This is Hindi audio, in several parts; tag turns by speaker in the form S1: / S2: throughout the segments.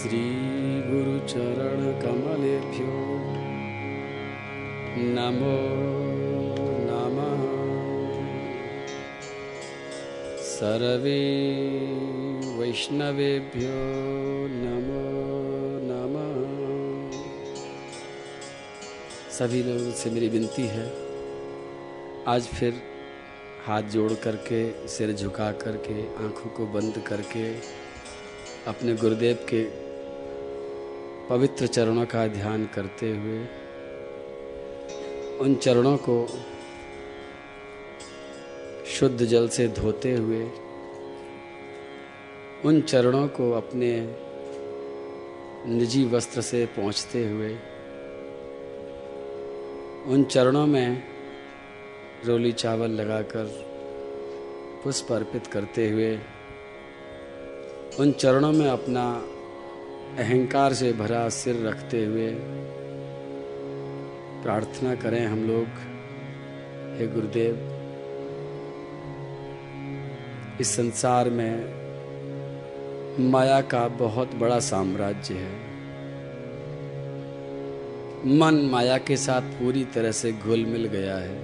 S1: श्रीगुरुचरणकमलेभ्यो नमो नमः। सर्वे वैष्णवेभ्यो नमो नमः। सभी लोगों से मेरी विनती है, आज फिर हाथ जोड़ करके, सिर झुका करके, आँखों को बंद करके, अपने गुरुदेव के पवित्र चरणों का ध्यान करते हुए उन चरणों को शुद्ध जल से धोते हुए उन चरणों को अपने निजी वस्त्र से पहुँचते हुए उन चरणों में रोली चावल लगाकर पुष्प अर्पित करते हुए उन चरणों में अपना अहंकार से भरा सिर रखते हुए प्रार्थना करें हम लोग, हे गुरुदेव, इस संसार में माया का बहुत बड़ा साम्राज्य है। मन माया के साथ पूरी तरह से घुल मिल गया है।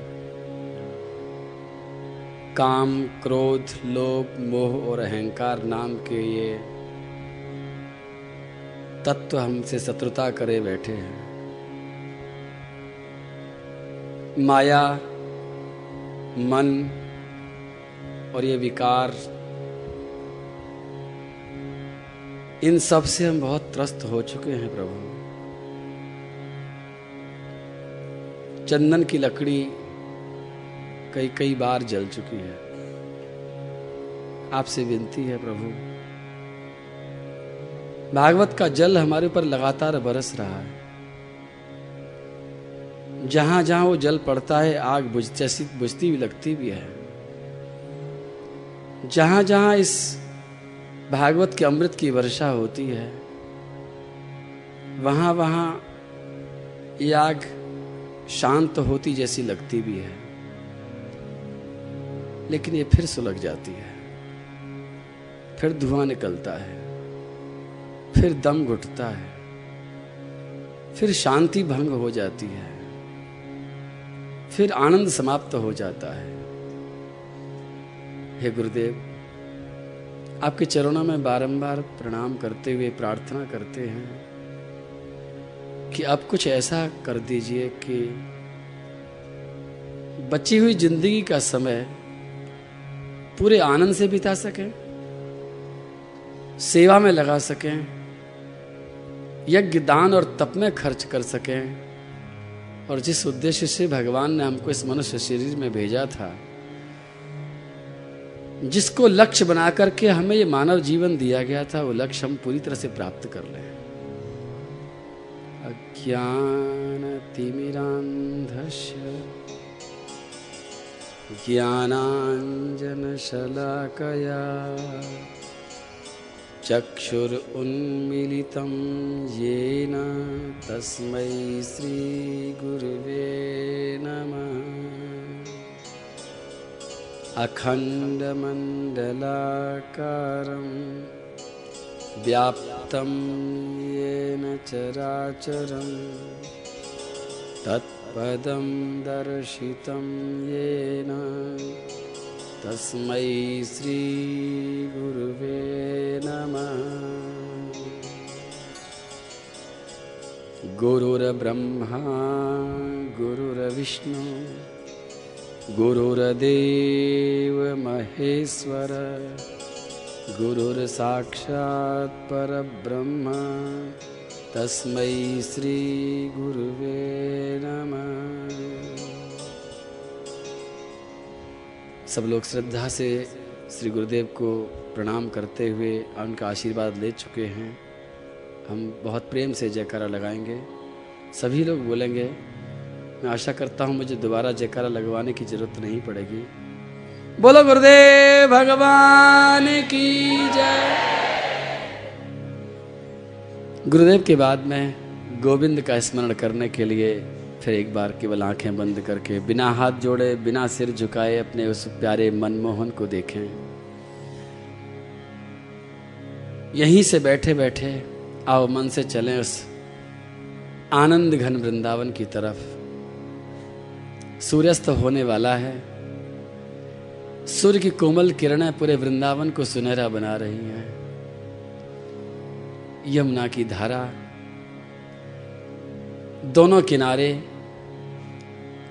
S1: काम, क्रोध, लोभ, मोह और अहंकार नाम के ये तत्व हमसे शत्रुता करे बैठे हैं। माया, मन और ये विकार, इन सबसे हम बहुत त्रस्त हो चुके हैं प्रभु। चंदन की लकड़ी कई कई बार जल चुकी है। आपसे विनती है प्रभु। भागवत का जल हमारे ऊपर लगातार बरस रहा है। जहाँ जहाँ वो जल पड़ता है, आग बुझती बुझती भी, लगती भी है। जहाँ जहाँ इस भागवत के अमृत की वर्षा होती है, वहाँ वहाँ ये आग शांत होती जैसी लगती भी है। लेकिन ये फिर सुलग जाती है। फिर धुआँ निकलता है। फिर दम घुटता है, फिर शांति भंग हो जाती है, फिर आनंद समाप्त हो जाता है। हे गुरुदेव, आपके चरणों में बारंबार प्रणाम करते हुए, प्रार्थना करते हैं कि आप कुछ ऐसा कर दीजिए कि बची हुई ज़िंदगी का समय पूरे आनंद से बिता सकें, सेवा में लगा सकें यज्ञ दान और तप में खर्च कर सकें। और जिस उद्देश्य से भगवान ने हमको इस मनुष्य शरीर में भेजा था, जिसको लक्ष्य बना करके हमें ये मानव जीवन दिया गया था, वो लक्ष्य हम पूरी तरह से प्राप्त कर लें। अज्ञान तिमिरांधस्य ज्ञानाञ्जनशलाकया चक्षुरुन्मिलितं येन तस्मै श्रीगुरुवे नमः। अखण्डमण्डलाकारं व्याप्तं येन चराचरं तत्पदं दर्शितं येन तस्मै श्रीगुरुवे नमः। गुरुर्ब्रह्मा गुरुर्विष्णु गुरुर्देव महेश्वर गुरुर्साक्षात् परब्रह्म तस्मै श्रीगुरुवे नमः सब लोग श्रद्धा से श्री गुरुदेव को प्रणाम करते हुए उनका आशीर्वाद ले चुके हैं। हम बहुत प्रेम से जयकारा लगाएँगे। सभी लोग बोलेंगे, मैं आशा करता हूँ मुझे दोबारा जयकारा लगवाने की ज़रूरत नहीं पड़ेगी। बोलो, गुरुदेव भगवान की जय। गुरुदेव के बाद में गोविंद का स्मरण करने के लिए फिर एक बार केवल आँखें बंद करके, बिना हाथ जोड़े, बिना सिर झुकाए अपने उस प्यारे मनमोहन को देखें। यहीं से बैठे बैठे, आओ मन से चलें उस आनंद घन वृंदावन की तरफ़। सूर्यास्त होने वाला है। सूर्य की कोमल किरणें पूरे वृंदावन को सुनहरा बना रही हैं। यमुना की धारा, दोनों किनारे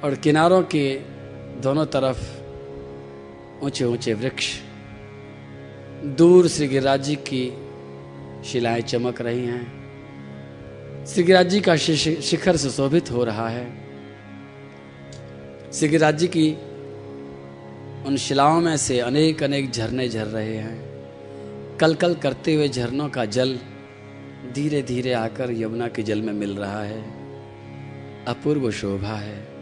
S1: और किनारों के दोनों तरफ़ ऊँचे ऊँचे वृक्ष। दूर श्री गिरिराज जी की शिलाएँ चमक रही हैं। श्री गिरिराज जी का शिखर सुशोभित हो रहा है। श्री गिरिराज जी की उन शिलाओं में से अनेक अनेक झरने झर रहे हैं। कल कल करते हुए झरनों का जल धीरे धीरे आकर यमुना के जल में मिल रहा है। अपूर्व शोभा है।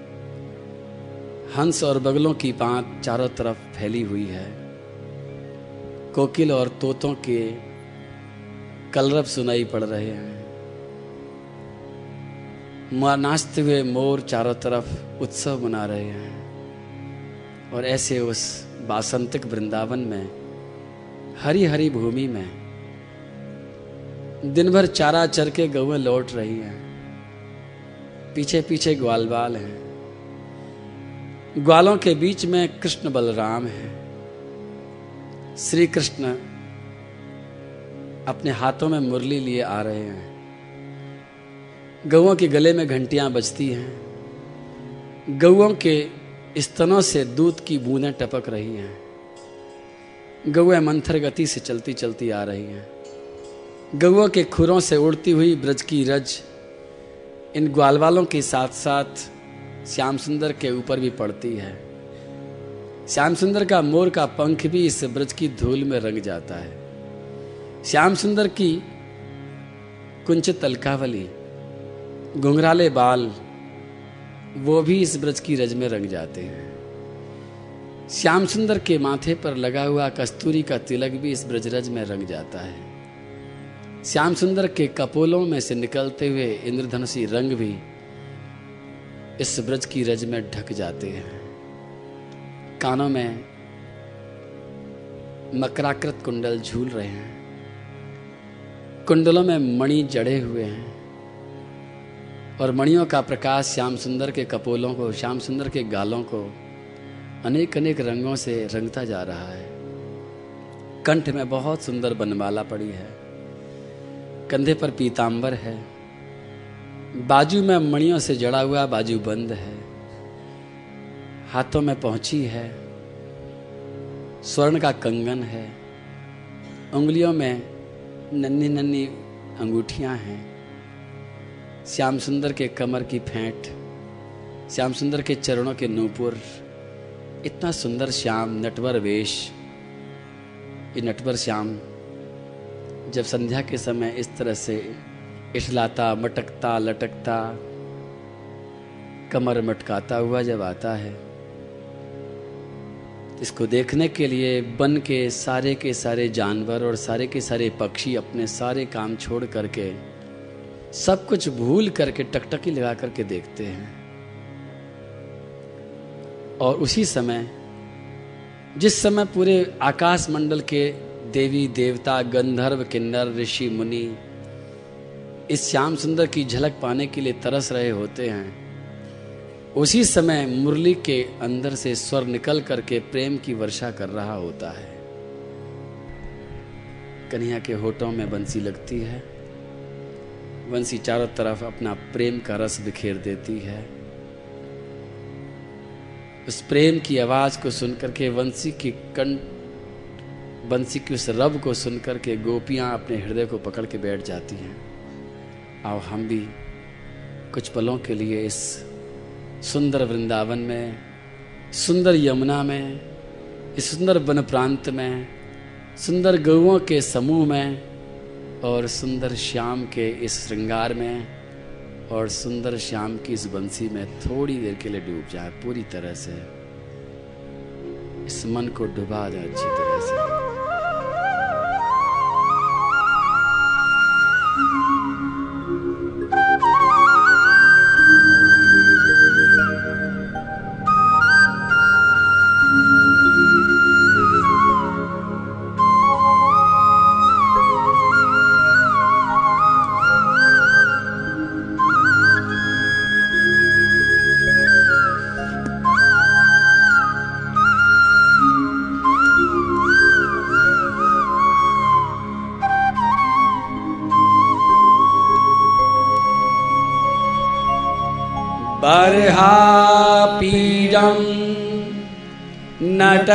S1: हंस और बगलों की पांत चारों तरफ़ फैली हुई है। कोकिल और तोतों के कलरब सुनाई पड़ रहे हैं। नाचते हुए मोर चारों तरफ़ उत्सव मना रहे हैं। और ऐसे उस बासंतिक वृंदावन में हरी हरी भूमि में दिन भर चारा चर के गौएँ लौट रही हैं। पीछे पीछे ग्वाल बाल हैं। ग्वालों के बीच में कृष्ण बलराम है। श्री कृष्ण अपने हाथों में मुरली लिए आ रहे हैं। गौओं के गले में घंटियाँ बजती हैं। गौओं के स्तनों से दूध की बूंदें टपक रही हैं। गौएँ मंथर गति से चलती चलती आ रही हैं। गौओं के खुरों से उड़ती हुई ब्रज की रज इन ग्वालवालों के साथ साथ श्याम सुंदर के ऊपर भी पड़ती है। श्याम सुंदर का मोर का पंख भी इस ब्रज की धूल में रंग जाता है। श्याम सुंदर की कुंचित तलकावली, घुंघराले बाल, वो भी इस ब्रज की रज में रंग जाते हैं। श्याम सुंदर के माथे पर लगा हुआ कस्तूरी का तिलक भी इस ब्रजरज में रंग जाता है। श्याम सुंदर के कपोलों में से निकलते हुए इंद्रधनुषी रंग भी इस ब्रज की रज में ढक जाते हैं। कानों में मकराकृत कुंडल झूल रहे हैं। कुंडलों में मणि जड़े हुए हैं। और मणियों का प्रकाश श्याम सुंदर के कपोलों को, श्याम सुंदर के गालों को अनेक अनेक रंगों से रंगता जा रहा है। कंठ में बहुत सुंदर बनमाला पड़ी है। कंधे पर पीतांबर है। बाजू में मणियों से जड़ा हुआ बाजू बंद है। हाथों में पहुँची है। स्वर्ण का कंगन है। उंगलियों में नन्ही नन्ही अंगूठियाँ हैं। श्याम सुंदर के कमर की फेंट, श्याम सुंदर के चरणों के नूपुर, इतना सुंदर श्याम, नटवर वेश। ये नटवर श्याम, जब संध्या के समय इस तरह से इठलाता मटकता, लटकता, कमर मटकाता हुआ जब आता है। इसको देखने के लिए बन के सारे के सारे जानवर और सारे के सारे पक्षी अपने सारे काम छोड़ करके सब कुछ भूल करके टकटकी लगा करके देखते हैं। और उसी समय, जिस समय पूरे आकाश मंडल के देवी, देवता, गंधर्व, किन्नर, ऋषि, मुनि इस श्याम सुंदर की झलक पाने के लिए तरस रहे होते हैं। उसी समय मुरली के अंदर से स्वर निकल करके प्रेम की वर्षा कर रहा होता है। कन्हैया के होठों में बंसी लगती है। बंसी चारों तरफ़ अपना प्रेम का रस बिखेर देती है। उस प्रेम की आवाज़ को सुनकर के वंशी की कंठ बंसी की उस रब को सुनकर के गोपियाँ अपने हृदय को पकड़ के बैठ जाती हैं। आओ हम भी कुछ पलों के लिए इस सुंदर वृंदावन में, सुंदर यमुना में, इस सुंदर वन प्रांत में, सुंदर गौओं के समूह में, और सुंदर श्याम के इस श्रृंगार में, और सुंदर श्याम की इस बंसी में थोड़ी देर के लिए डूब जाए पूरी तरह से। इस मन को डुबा दे अच्छी तरह से।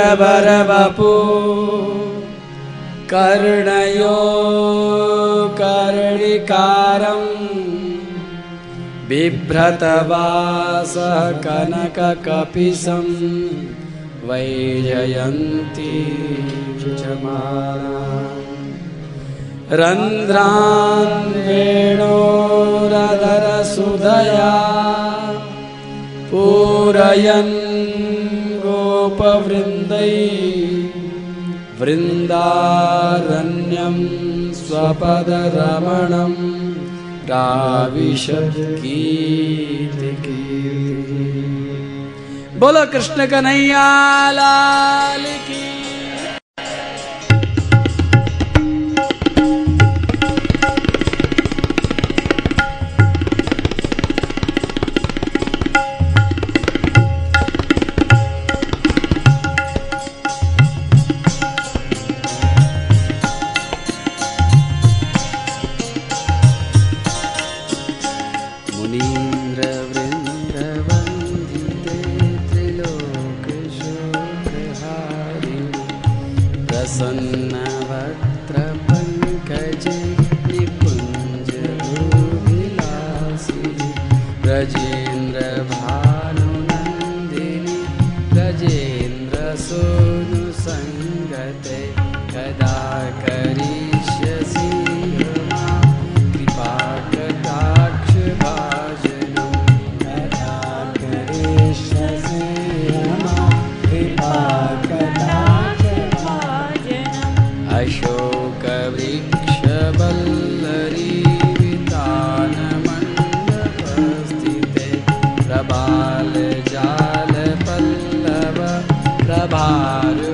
S1: र कर्णयो कर्णिकारम् बिभ्रतवासः वैजयन्ती रन्ध्रान् वेणोरधरसुधया। पूरयन् गोपवृन्दै वृन्दारण्यं स्वपदरमणं प्राविशकीर्तिकी बोलो कृष्ण कन्हैया लाल की। भार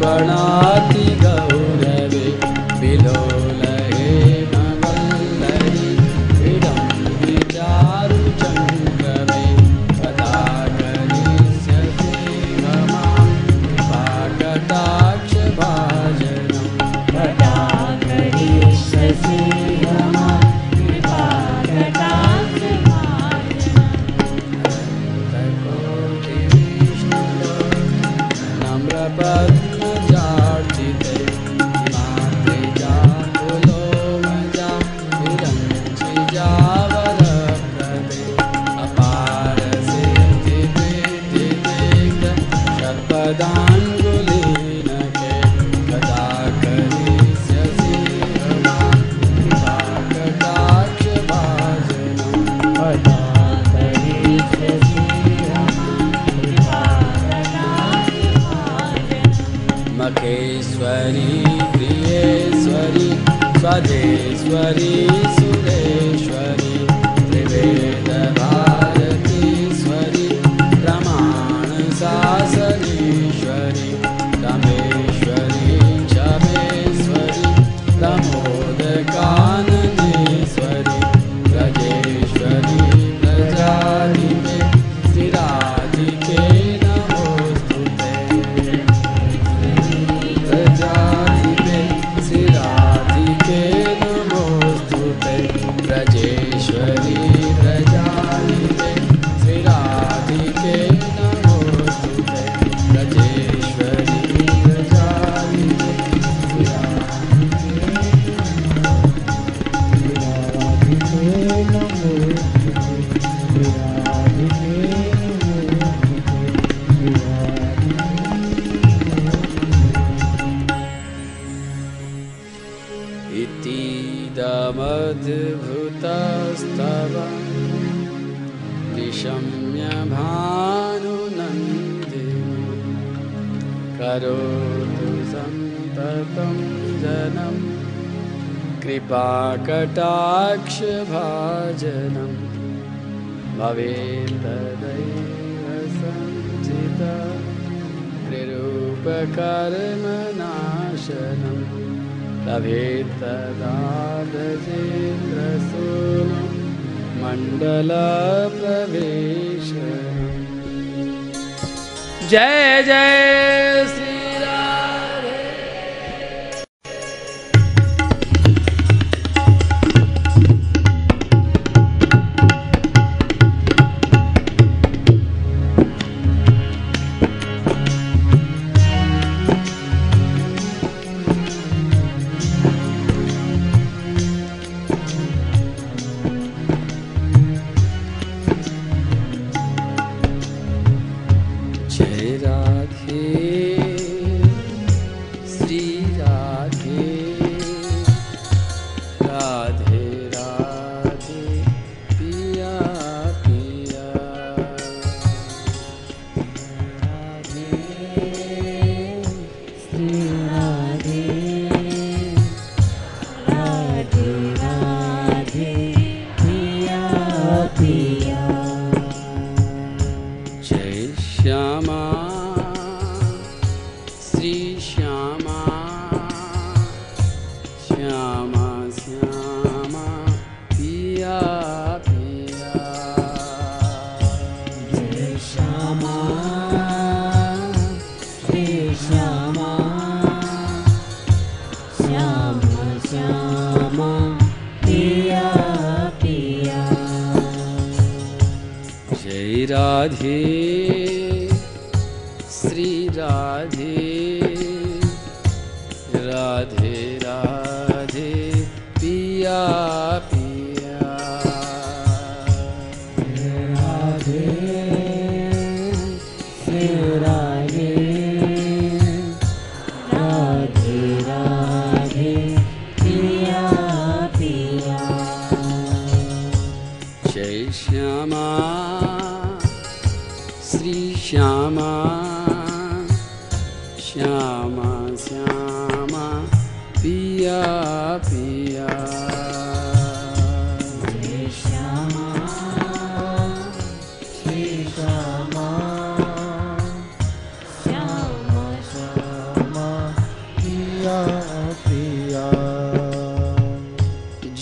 S1: प्रणाति गौरवे विलो Hari पापकर्मनाशनं तभेतदा मण्डलप्रवेश प्रवेश जय जय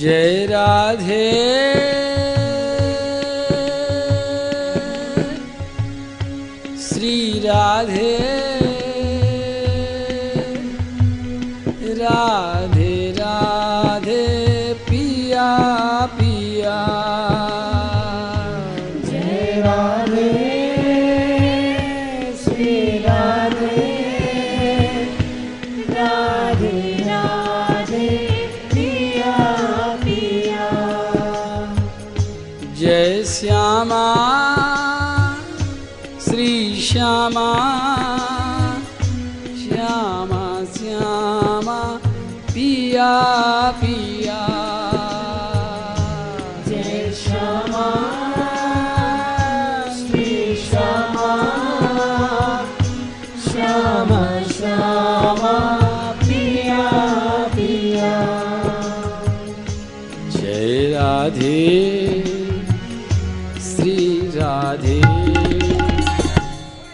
S1: जय राधे।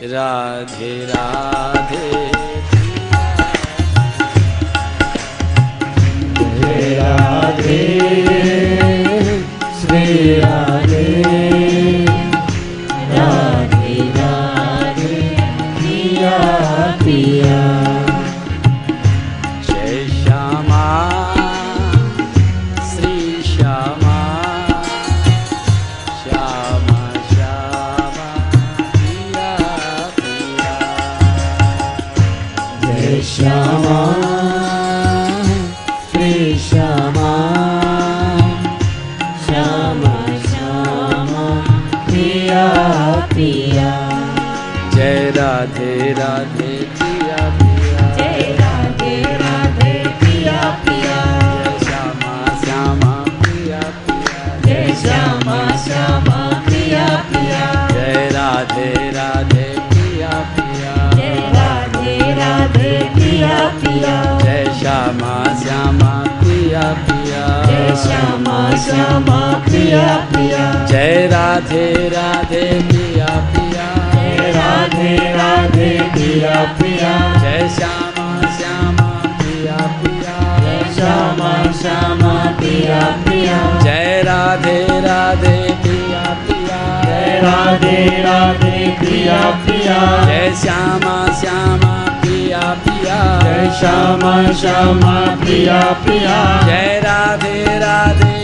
S1: राधे राधे। श्यामा पिया पिया
S2: जय
S1: राधे राधे पिया पिया जय राधे राधे पिया पिया
S2: जय
S1: श्यामा श्यामा पिया पिया
S2: जय श्यामा श्यामा पिया पिया
S1: जय राधे राधे
S2: पिया पिया
S1: जय राधे राधे पिया पिया
S2: जय
S1: श्यामा श्यामा पिया पिया
S2: जय श्यामा श्यामा पिया पिया
S1: जय राधे राधे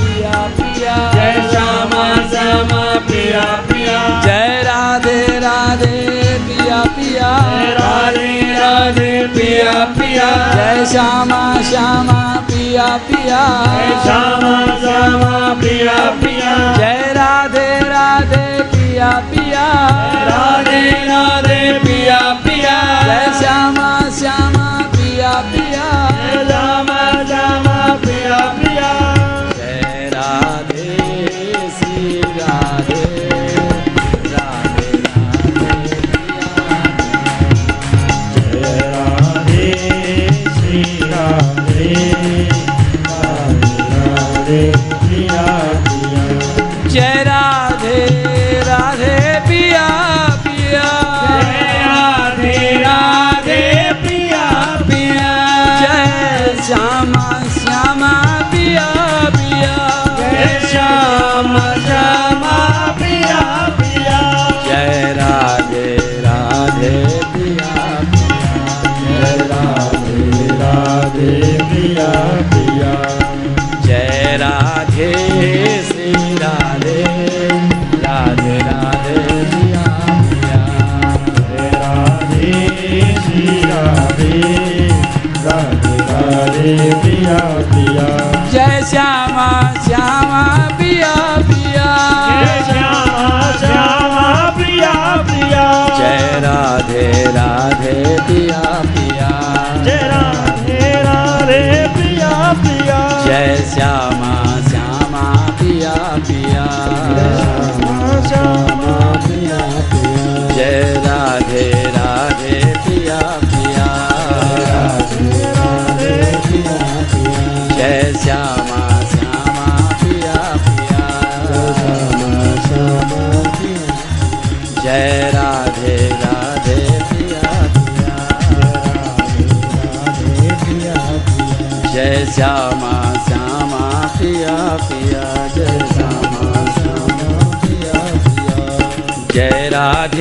S2: जय श्यामा श्यामा पिया पिया।
S1: जय राधे राधे पिया पिया।
S2: राधे राधे पिया पिया।
S1: जय श्यामा श्यामा पिया पिया।
S2: जय
S1: श्यामा श्यामा पिया पिया।
S2: जय
S1: राधे राधे पिया पिया।
S2: राधे राधे
S1: पिया पिया।
S2: जय श्यामा श्यामा
S1: पिया पिया। श्यामा श्यामा पिया पिया।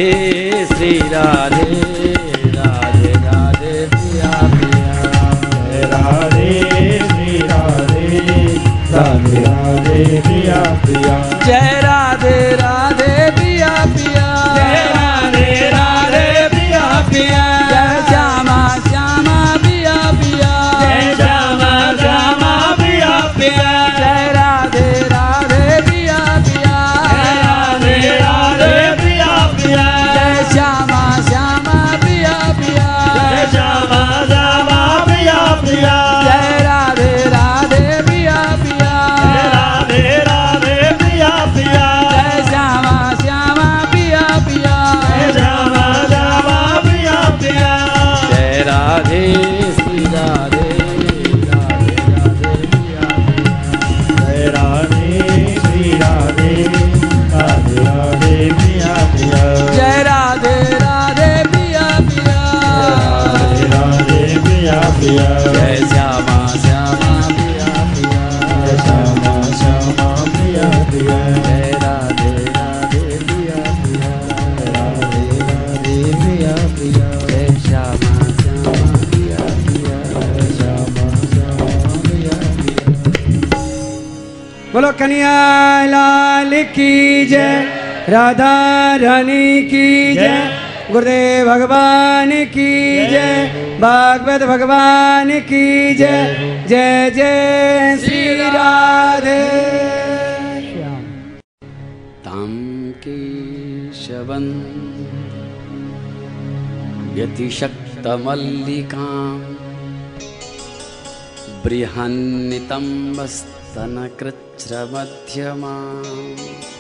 S1: राधे श्री राधे। राधा
S3: रानी की जय। गुरुदेव भगवान की जय। भागवत भगवान की जय। जय। जय श्री राधे।
S1: तां केशवन् व्यतिशक्तमल्लिकाम् बृहन्नितम्बस्तनकृच्छ्रमध्यमाम्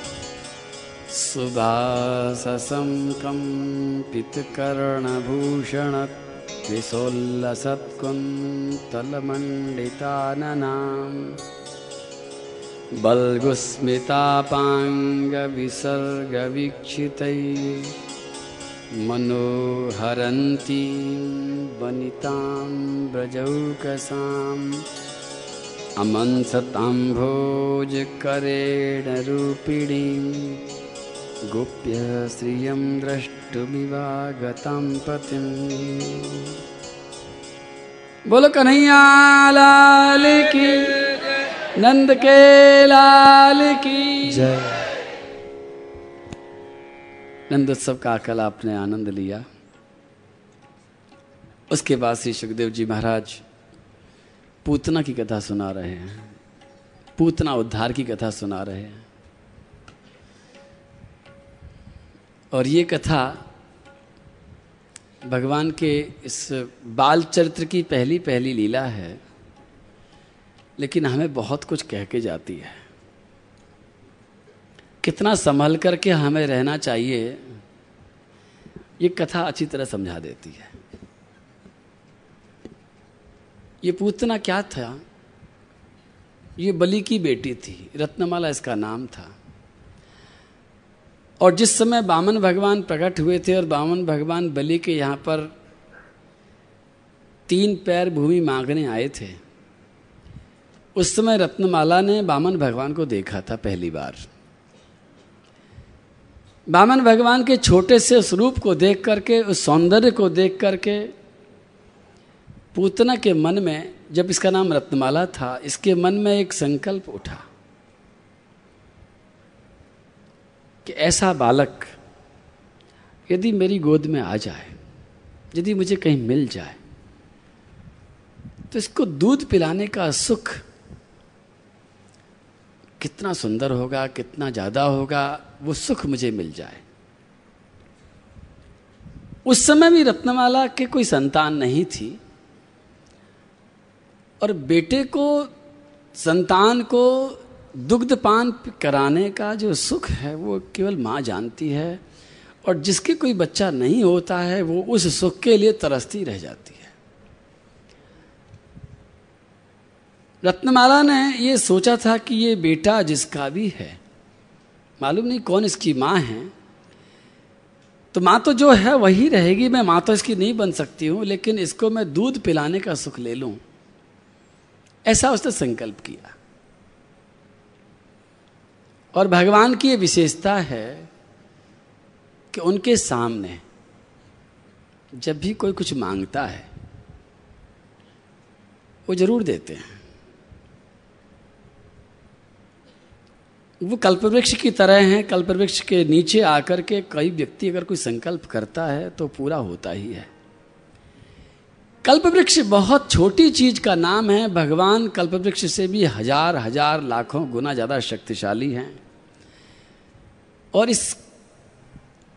S1: सुभाससं कम्पितकर्णभूषणत्रिसोल्लसत्कुन्तलमण्डिताननाम् बल्गुस्मितापाङ्गविसर्गवीक्षितैः मनोहरन्तीं वनितां व्रजौकसाम्। अमंसताम्भोजकरेण रूपिणीं गोप्य श्रियं द्रष्टुमिवागतां पतिम्। बोलो कन्हैया लाल की नंद के लाल की।
S2: जय।
S1: नंदोत्सव का कल आपने आनंद लिया। उसके बाद श्री सुखदेव जी महाराज पूतना की कथा सुना रहे हैं। पूतना उद्धार की कथा सुना रहे हैं। और ये कथा भगवान के इस बाल चरित्र की पहली पहली लीला है, लेकिन हमें बहुत कुछ कह के जाती है। कितना संभल करके हमें रहना चाहिए, ये कथा अच्छी तरह समझा देती है। ये पूतना क्या था? ये बलि की बेटी थी, रत्नमाला इसका नाम था। और जिस समय बामन भगवान प्रकट हुए थे और बामन भगवान बलि के यहाँ पर तीन पैर भूमि मांगने आए थे, उस समय रत्नमाला ने बामन भगवान को देखा था पहली बार। बामन भगवान के छोटे से उस रूप को देख करके, उस सौंदर्य को देख करके, पूतना के मन में, जब इसका नाम रत्नमाला था, इसके मन में एक संकल्प उठा। कि ऐसा बालक यदि मेरी गोद में आ जाए, यदि मुझे कहीं मिल जाए तो इसको दूध पिलाने का सुख कितना सुंदर होगा, कितना ज़्यादा होगा, वो सुख मुझे मिल जाए। उस समय भी रत्नमाला के कोई संतान नहीं थी और बेटे को, संतान को दुग्धपान कराने का जो सुख है, वो केवल माँ जानती है और जिसके कोई बच्चा नहीं होता है, वो उस सुख के लिए तरसती रह जाती है। रत्नमाला ने ये सोचा था कि ये बेटा जिसका भी है, मालूम नहीं कौन इसकी माँ है तो माँ तो जो है वही रहेगी, मैं माँ तो इसकी नहीं बन सकती हूँ, लेकिन इसको मैं दूध पिलाने का सुख ले लूँ। ऐसा उसने संकल्प किया। और भगवान की ये विशेषता है कि उनके सामने जब भी कोई कुछ माँगता है, वो ज़रूर देते हैं। वो कल्पवृक्ष की तरह हैं, कल्पवृक्ष के नीचे आकर के कई व्यक्ति अगर कोई संकल्प करता है तो पूरा होता ही है। कल्पवृक्ष बहुत छोटी चीज़ का नाम है। भगवान कल्पवृक्ष से भी हज़ार हज़ार लाखों गुना ज़्यादा शक्तिशाली हैं। और इस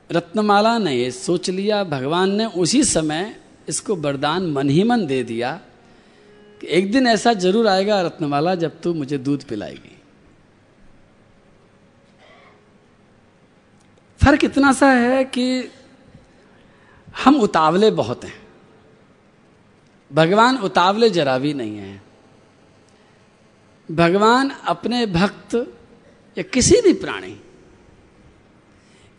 S1: रत्नमाला ने ये सोच लिया, भगवान ने उसी समय इसको वरदान मन ही मन दे दिया कि एक दिन ऐसा ज़रूर आएगा रत्नमाला जब तू मुझे दूध पिलाएगी। फ़र्क इतना सा है कि हम उतावले बहुत हैं। भगवान उतावले जरा भी नहीं है। भगवान अपने भक्त या किसी भी प्राणी,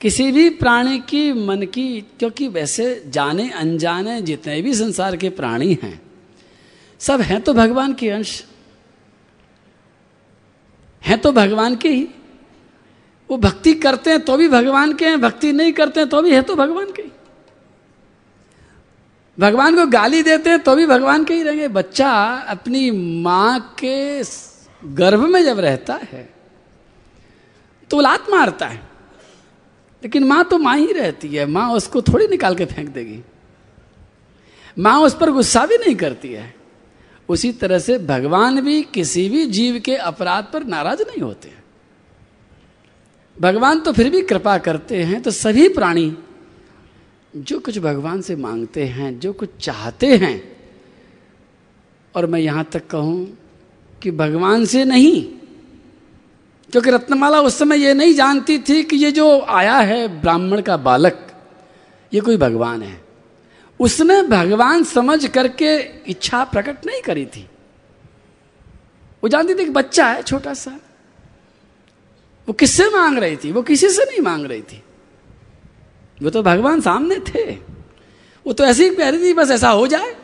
S1: किसी भी प्राणी की मन की, क्योंकि वैसे जाने अनजाने जितने भी संसार के प्राणी हैं, सब हैं तो भगवान के अंश, हैं तो भगवान के ही। वो भक्ति करते हैं तो भी भगवान के हैं, भक्ति नहीं करते हैं तो भी है तो भगवान के ही। भगवान को गाली देते हैं तो भी भगवान के ही रहेंगे। बच्चा अपनी माँ के गर्भ में जब रहता है तो लात मारता है। लेकिन माँ तो माँ ही रहती है, माँ उसको थोड़ी निकाल के फेंक देगी। माँ उस पर गुस्सा भी नहीं करती है। उसी तरह से भगवान भी किसी भी जीव के अपराध पर नाराज़ नहीं होते। भगवान तो फिर भी कृपा करते हैं तो सभी प्राणी जो कुछ भगवान से मांगते हैं, जो कुछ चाहते हैं, और मैं यहाँ तक कहूँ कि भगवान से नहीं, क्योंकि रत्नमाला उस समय ये नहीं जानती थी कि ये जो आया है ब्राह्मण का बालक, ये कोई भगवान है। उसने भगवान समझ करके इच्छा प्रकट नहीं करी थी। वो जानती थी कि बच्चा है, छोटा सा। वो किससे मांग रही थी? वो किसी से नहीं मांग रही थी। वो तो भगवान सामने थे। वो तो ऐसे ही कह रही थी, बस ऐसा हो जाए।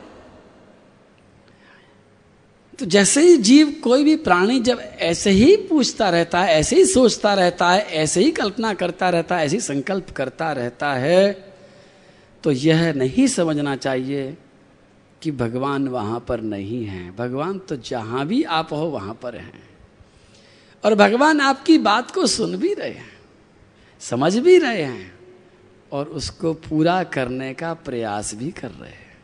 S1: तो जैसे ही जीव कोई भी प्राणी जब ऐसे ही पूछता रहता है, ऐसे ही सोचता रहता है, ऐसे ही कल्पना करता रहता है, ऐसे ही संकल्प करता रहता है तो यह नहीं समझना चाहिए कि भगवान वहाँ पर नहीं है। भगवान तो जहाँ भी आप हो, वहाँ पर हैं। और भगवान आपकी बात को सुन भी रहे हैं, समझ भी रहे हैं। और उसको पूरा करने का प्रयास भी कर रहे हैं।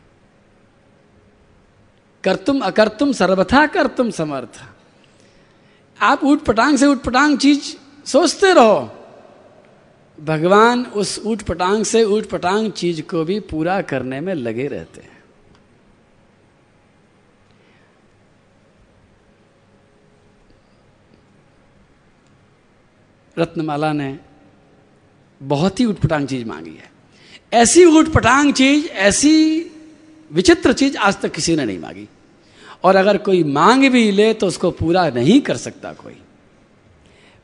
S1: कर तुम, अकर सर्वथा कर तुम समर्थ। आप ऊट पटांग से ऊट पटांग चीज़ सोचते रहो। भगवान उस ऊट पटांग से ऊट पटांग चीज़ को भी पूरा करने में लगे रहते हैं। रत्नमाला ने बहुत ही उठपटांग चीज़ मांगी है। ऐसी उठपटांग चीज़, ऐसी विचित्र चीज़ आज तक किसी ने नहीं मांगी। और अगर कोई मांग भी ले तो उसको पूरा नहीं कर सकता कोई।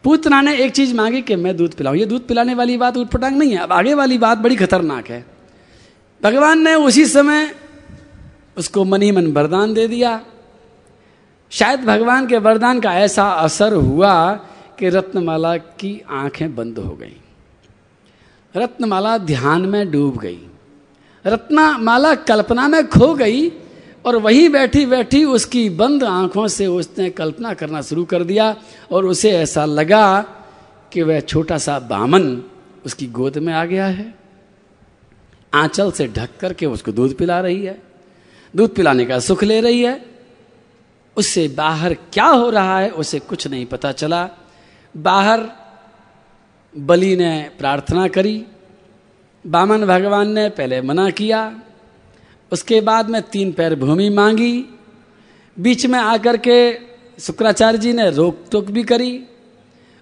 S1: पूतना ने एक चीज़ मांगी कि मैं दूध पिलाऊं। ये दूध पिलाने वाली बात उठपटांग नहीं है। अब आगे वाली बात बड़ी खतरनाक है। भगवान ने उसी समय उसको मनी मन वरदान दे दिया। शायद भगवान के वरदान का ऐसा असर हुआ कि रत्नमाला की आँखें बंद हो गई। रत्नमाला ध्यान में डूब गई। रत्नमाला कल्पना में खो गई और वहीं बैठी बैठी उसकी बंद आँखों से उसने कल्पना करना शुरू कर दिया और उसे ऐसा लगा कि वह छोटा सा बामन उसकी गोद में आ गया है। आंचल से ढक करके उसको दूध पिला रही है। दूध पिलाने का सुख ले रही है। उससे बाहर क्या हो रहा है उसे कुछ नहीं पता चला। बाहर बलि ने प्रार्थना करी, बामन भगवान ने पहले मना किया, उसके बाद में तीन पैर भूमि मांगी, बीच में आकर के शुक्राचार्य जी ने रोक टोक भी करी,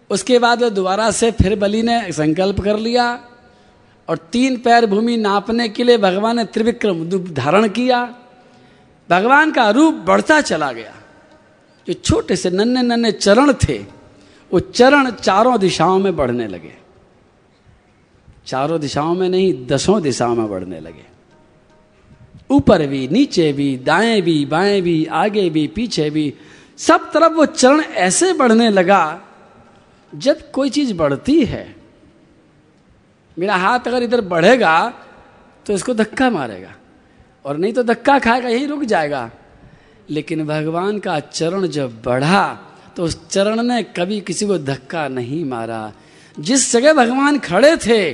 S1: उसके बाद दोबारा से फिर बलि ने संकल्प कर लिया, और तीन पैर भूमि नापने के लिए भगवान ने त्रिविक्रम धारण किया। भगवान का रूप बढ़ता चला गया। जो छोटे से नन्हे नन्हे चरण थे वो चरण चारों दिशाओं में बढ़ने लगे। चारों दिशाओं में नहीं, दसों दिशाओं में बढ़ने लगे। ऊपर भी, नीचे भी, दाएँ भी, बाएँ भी, आगे भी, पीछे भी, सब तरफ़ वो चरण ऐसे बढ़ने लगा, जब कोई चीज़ बढ़ती है, मेरा हाथ अगर इधर बढ़ेगा तो इसको धक्का मारेगा, और नहीं तो धक्का खाएगा, यही रुक जाएगा। लेकिन भगवान का चरण जब बढ़ा तो उस चरण ने कभी किसी को धक्का नहीं मारा। जिस जगह भगवान खड़े थे,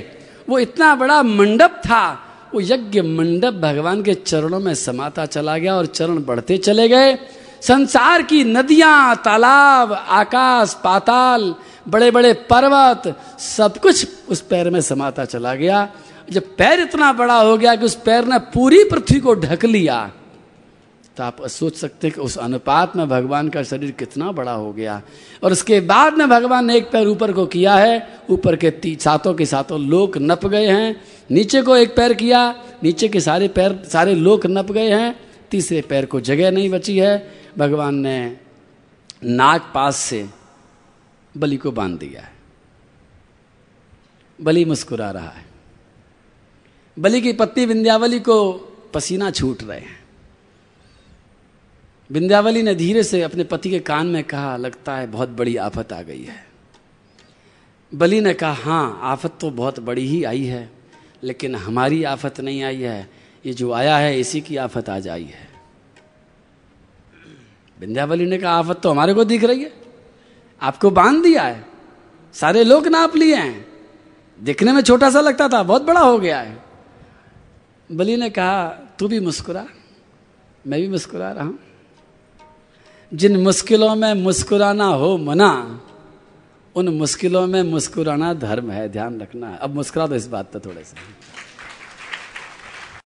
S1: वो इतना बड़ा मंडप था, वो यज्ञ मंडप भगवान के चरणों में समाता चला गया और चरण बढ़ते चले गए। संसार की नदियाँ, तालाब, आकाश, पाताल बड़े बड़े पर्वत, सब कुछ उस पैर में समाता चला गया। जब पैर इतना बड़ा हो गया कि उस पैर ने पूरी पृथ्वी को ढक लिया तो आप सोच सकते कि उस अनुपात में भगवान का शरीर कितना बड़ा हो गया। और उसके बाद में भगवान ने एक पैर ऊपर को किया है, ऊपर के सातों के सातों लोक नप गए हैं। नीचे को एक पैर किया, नीचे के सारे पैर, सारे लोक नप गए हैं। तीसरे पैर को जगह नहीं बची है। भगवान ने नाग पास से बलि को बाँध दिया है। बलि मुस्कुरा रहा है। बलि की पत्नी विंध्यावली को पसीना छूट रहे हैं। विंध्यावली ने धीरे से अपने पति के कान में कहा, लगता है बहुत बड़ी आफत आ गई है। बलि ने कहा हाँ आफत तो बहुत बड़ी ही आई है, लेकिन हमारी आफत नहीं आई है। ये जो आया है, इसी की आफत आज आई है। विंध्यावली ने कहा, आफत तो हमारे को दिख रही है। आपको बाँध दिया है। सारे लोग नाप लिए हैं। दिखने में छोटा सा लगता था, बहुत बड़ा हो गया है। बलि ने कहा, तू भी मुस्कुरा। मैं भी मुस्कुरा रहा हूँ। जिन मुश्किलों में मुस्कुराना हो मना, उन मुश्किलों में मुस्कुराना धर्म है, ध्यान रखना है। अब मुस्कुरा दो इस बात पर थोड़े से।